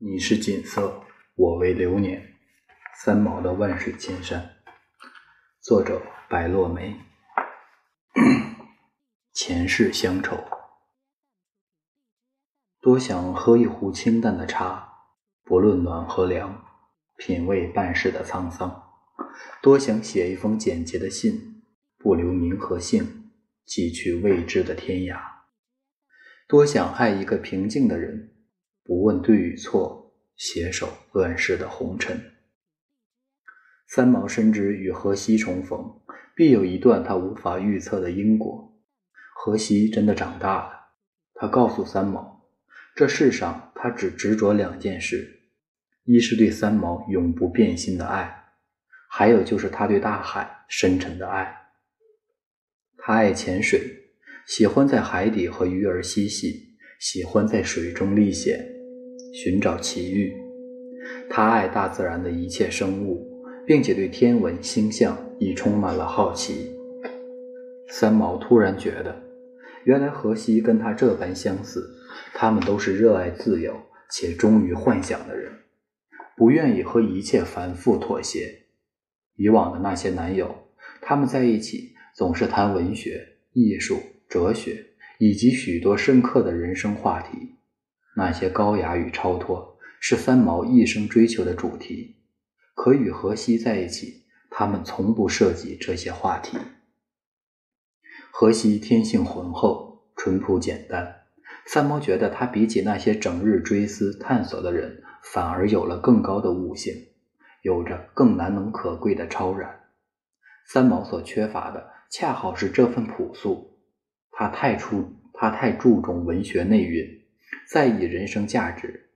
你是锦瑟，我为流年。三毛的《万水千山》，作者白落梅。前世乡愁，多想喝一壶清淡的茶，不论暖和凉，品味半世的沧桑。多想写一封简洁的信，不留名和姓，寄去未知的天涯。多想爱一个平静的人，不问对与错，携手乱世的红尘。三毛深知与荷西重逢，必有一段他无法预测的因果。荷西真的长大了，他告诉三毛，这世上他只执着两件事：一是对三毛永不变心的爱。还有就是他对大海深沉的爱，他爱潜水，喜欢在海底和鱼儿嬉戏，喜欢在水中历险，寻找奇遇。他爱大自然的一切生物，并且对天文星象亦充满了好奇。三毛突然觉得，原来荷西跟他这般相似，他们都是热爱自由且忠于幻想的人，不愿意和一切繁复妥协。以往的那些男友，他们在一起总是谈文学、艺术、哲学以及许多深刻的人生话题。那些高雅与超脱是三毛一生追求的主题。可与荷西在一起，他们从不涉及这些话题。荷西天性浑厚、淳朴简单，三毛觉得他比起那些整日追思探索的人，反而有了更高的悟性。有着更难能可贵的超然，三毛所缺乏的恰好是这份朴素。他太出，他太注重文学内蕴，在意人生价值。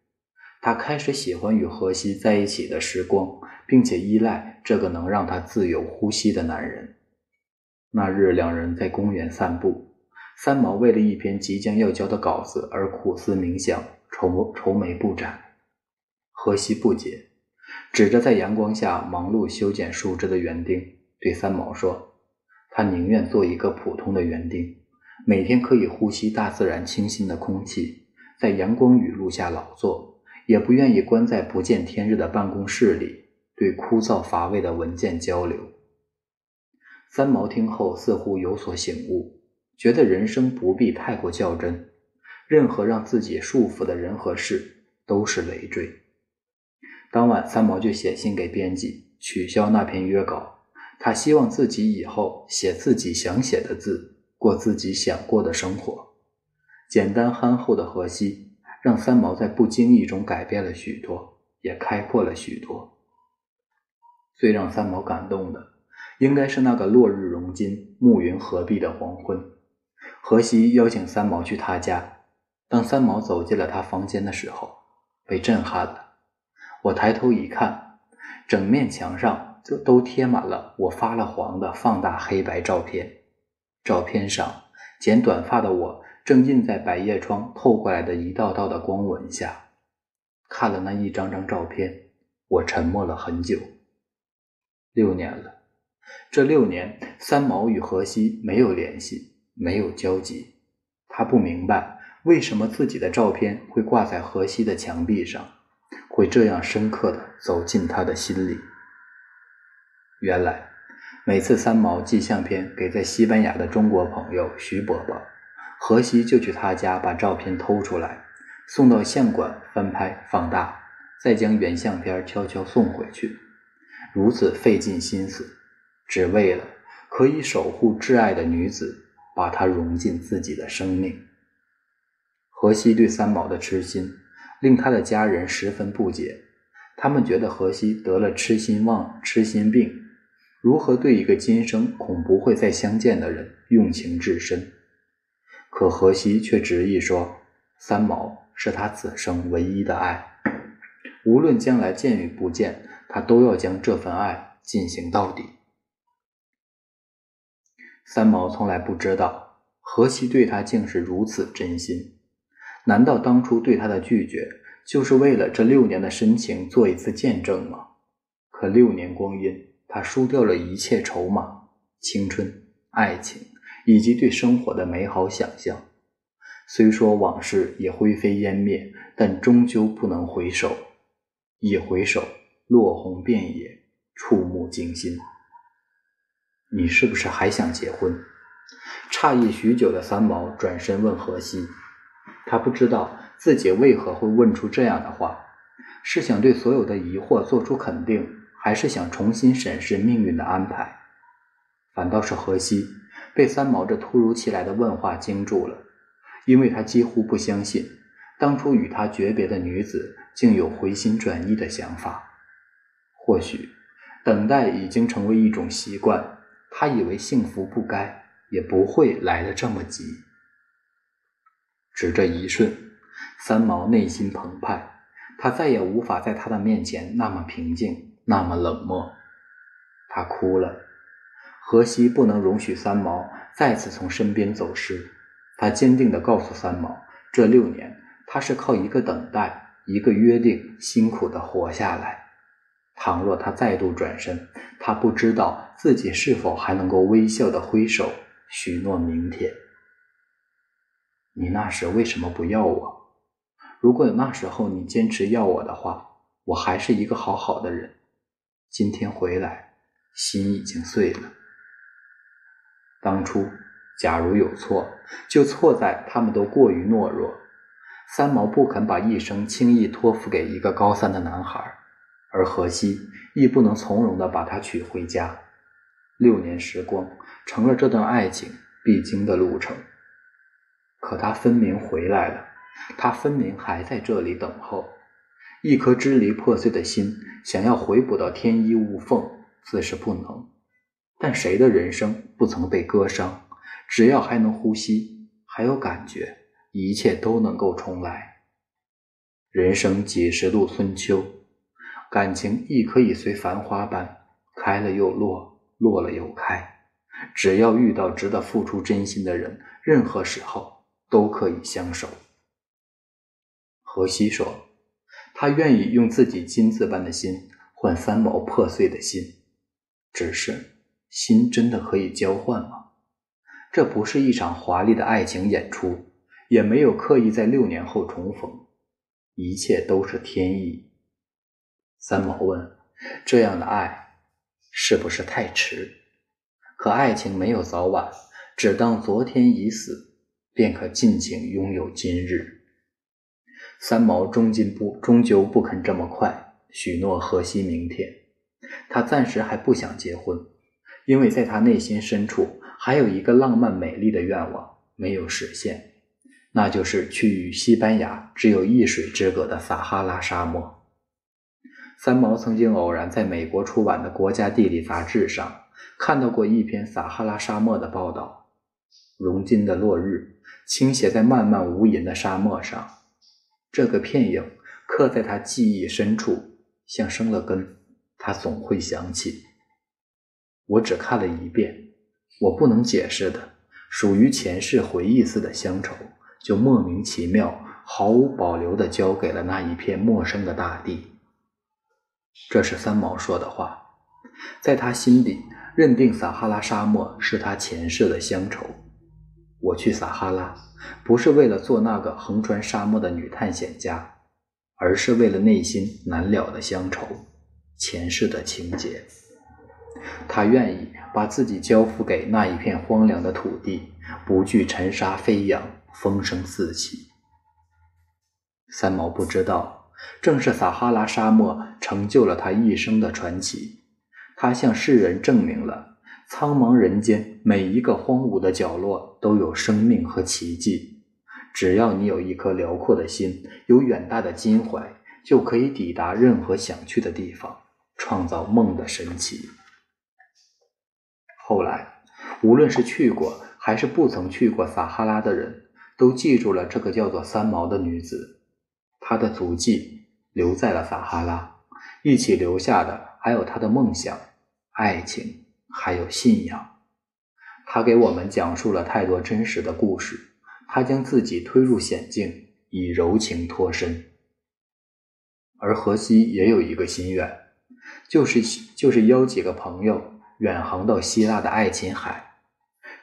他开始喜欢与荷西在一起的时光，并且依赖这个能让他自由呼吸的男人。那日，两人在公园散步，三毛为了一篇即将要交的稿子而苦思冥想，愁愁眉不展。荷西不解。指着在阳光下忙碌修剪树枝的园丁，对三毛说：“他宁愿做一个普通的园丁，每天可以呼吸大自然清新的空气，在阳光雨露下劳作，也不愿意关在不见天日的办公室里，对枯燥乏味的文件交流。”三毛听后似乎有所醒悟，觉得人生不必太过较真，任何让自己束缚的人和事都是累赘。当晚，三毛就写信给编辑，取消那篇约稿。他希望自己以后写自己想写的字，过自己想过的生活。简单憨厚的荷西，让三毛在不经意中改变了许多，也开阔了许多。最让三毛感动的，应该是那个落日融金、暮云合璧的黄昏。荷西邀请三毛去他家，当三毛走进了他房间的时候，被震撼了。我抬头一看，整面墙上就都贴满了我发了黄的放大黑白照片。照片上，剪短发的我正印在百叶窗透过来的一道道的光纹下。看了那一张张照片，我沉默了很久。六年了，这六年，三毛与荷西没有联系，没有交集。他不明白为什么自己的照片会挂在荷西的墙壁上。会这样深刻的走进他的心里。原来，每次三毛寄相片给在西班牙的中国朋友徐伯伯，荷西就去他家把照片偷出来，送到相馆翻拍放大，再将原相片悄悄送回去。如此费尽心思，只为了可以守护挚爱的女子，把她融进自己的生命。荷西对三毛的痴心。令他的家人十分不解，他们觉得荷西得了痴心妄、痴心病，如何对一个今生恐不会再相见的人用情至深？可荷西却执意说，三毛是他此生唯一的爱，无论将来见与不见，他都要将这份爱进行到底。三毛从来不知道，荷西对他竟是如此真心。难道当初对他的拒绝，就是为了这六年的深情做一次见证吗？可六年光阴，他输掉了一切筹码、青春、爱情以及对生活的美好想象。虽说往事已灰飞烟灭，但但终究不能回首，一回首，落红遍野，触目惊心。你是不是还想结婚？诧异许久的三毛转身问荷西，他不知道自己为何会问出这样的话，是想对所有的疑惑做出肯定，还是想重新审视命运的安排？反倒是荷西被三毛这突如其来的问话惊住了，因为他几乎不相信。当初与他诀别的女子，竟有回心转意的想法。或许，等待已经成为一种习惯。他以为幸福不该，也不会来得这么急。只这一瞬，三毛内心澎湃，他再也无法在他的面前那么平静，那么冷漠。他哭了。荷西不能容许三毛再次从身边走失。他坚定地告诉三毛，这六年。他是靠一个等待，一个约定，辛苦的活下来。倘若他再度转身，他不知道自己是否还能够微笑的挥手许诺明天。你那时为什么不要我？如果那时候你坚持要我的话，我还是一个好好的人。今天回来，心已经碎了。当初，假如有错，就错在他们都过于懦弱。三毛不肯把一生轻易托付给一个高三的男孩，而荷西亦不能从容地把他娶回家。六年时光成了这段爱情必经的路程。可他分明回来了，他分明还在这里等候。一颗支离破碎的心，想要回补到天衣无缝，自是不能。但谁的人生不曾被割伤？只要还能呼吸，还有感觉。一切都能够重来。人生几十度春秋，感情亦可以随繁花般开了又落，落了又开。只要遇到值得付出真心的人，任何时候都可以相守。荷西说：“他愿意用自己金子般的心换三毛破碎的心，只是心真的可以交换吗？这不是一场华丽的爱情演出。”也没有刻意在六年后重逢，一切都是天意。三毛问：“这样的爱是不是太迟？”可爱情没有早晚，只当昨天已死，便可尽情拥有今日。三毛终今不终究不肯这么快许诺荷西明天，他暂时还不想结婚，因为在他内心深处还有一个浪漫美丽的愿望没有实现。那就是去与西班牙只有一水之隔的撒哈拉沙漠。三毛曾经偶然在美国出版的《国家地理》杂志上看到过一篇撒哈拉沙漠的报道。如今的落日倾斜在漫漫无垠的沙漠上，这个片影刻在他记忆深处，像生了根，他总会想起。我只看了一遍，我不能解释的，属于前世回忆似的乡愁。就莫名其妙、毫无保留地交给了那一片陌生的大地。这是三毛说的话，在他心底，认定撒哈拉沙漠是他前世的乡愁。我去撒哈拉，不是为了做那个横穿沙漠的女探险家，而是为了内心难了的乡愁，前世的情结。他愿意把自己交付给那一片荒凉的土地，不惧尘沙飞扬。风声四起，三毛不知道，正是撒哈拉沙漠成就了他一生的传奇。他向世人证明了，苍茫人间每一个荒芜的角落都有生命和奇迹。只要你有一颗辽阔的心，有远大的襟怀，就可以抵达任何想去的地方，创造梦的神奇。后来，无论是去过还是不曾去过撒哈拉的人。都记住了这个叫做三毛的女子，她的足迹留在了撒哈拉，一起留下的还有她的梦想、爱情，还有信仰。她给我们讲述了太多真实的故事，她将自己推入险境，以柔情脱身。而荷西也有一个心愿，就是就是邀几个朋友远航到希腊的爱琴海，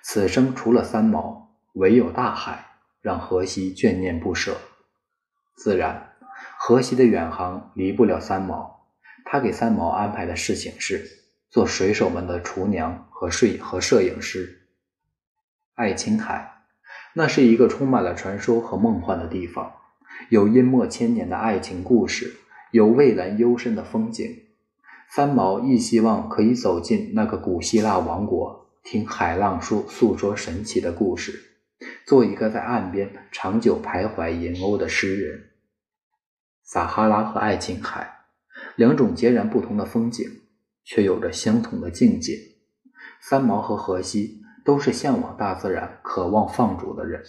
此生除了三毛，唯有大海。让荷西眷念不舍，自然荷西的远航离不了三毛，他给三毛安排的事情是做水手们的厨娘和摄和摄影师。爱琴海，那是一个充满了传说和梦幻的地方，有淹没千年的爱情故事，有蔚蓝幽深的风景。三毛亦希望可以走进那个古希腊王国，听海浪诉诉说神奇的故事。做一个在岸边长久徘徊吟鸥的诗人。撒哈拉和爱琴海，两种截然不同的风景，却有着相同的境界。三毛和荷西都是向往大自然、渴望放逐的人。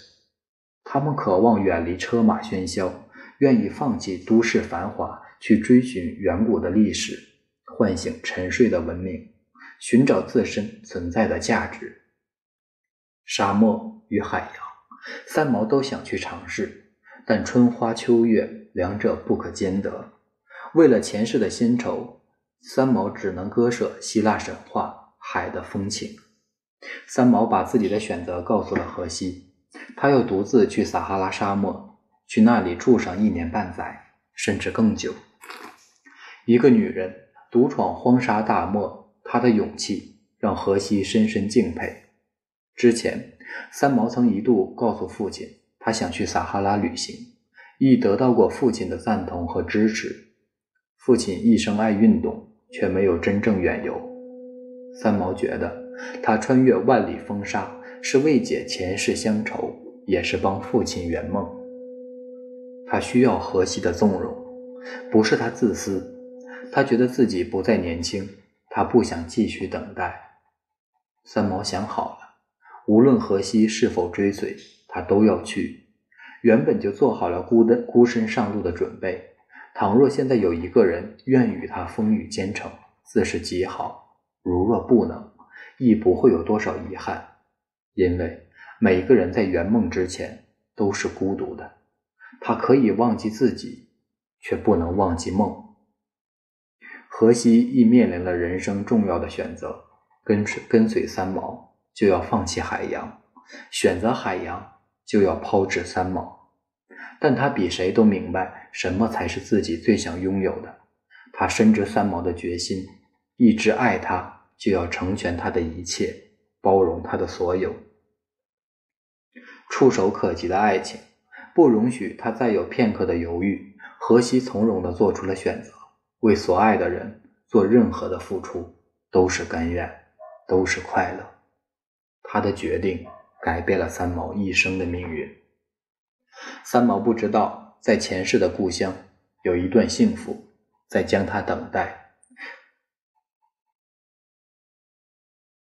他们渴望远离车马喧嚣，愿意放弃都市繁华，去追寻远古的历史，唤醒沉睡的文明，寻找自身存在的价值。沙漠与海洋。三毛都想去尝试，但春花秋月两者不可兼得。为了前世的薪酬，三毛只能割舍希腊神话海的风情。三毛把自己的选择告诉了荷西，他要独自去撒哈拉沙漠，去那里住上一年半载，甚至更久。一个女人独闯荒沙大漠，他的勇气让荷西深深敬佩。之前。三毛曾一度告诉父亲，他想去撒哈拉旅行，亦得到过父亲的赞同和支持。父亲一生爱运动，却没有真正远游。三毛觉得，他穿越万里风沙，是为解前世乡愁，也是帮父亲圆梦。他需要荷西的纵容，不是他自私，他觉得自己不再年轻，他不想继续等待。三毛想好了。无论荷西是否追随，他都要去。原本就做好了孤单孤身上路的准备。倘若现在有一个人愿与他风雨兼程，自是极好；如若不能，亦不会有多少遗憾。因为每个人在圆梦之前都是孤独的。他可以忘记自己，却不能忘记梦。荷西亦面临了人生重要的选择：跟随跟随三毛。就要放弃海洋，选择海洋就要抛掷三毛，但他比谁都明白什么才是自己最想拥有的。他深知三毛的决心，一直爱他就要成全他的一切，包容他的所有。触手可及的爱情，不容许他再有片刻的犹豫。荷西从容地做出了选择，为所爱的人做任何的付出都是甘愿，都是快乐。他的决定改变了三毛一生的命运。三毛不知道，在前世的故乡有一段幸福在将他等待。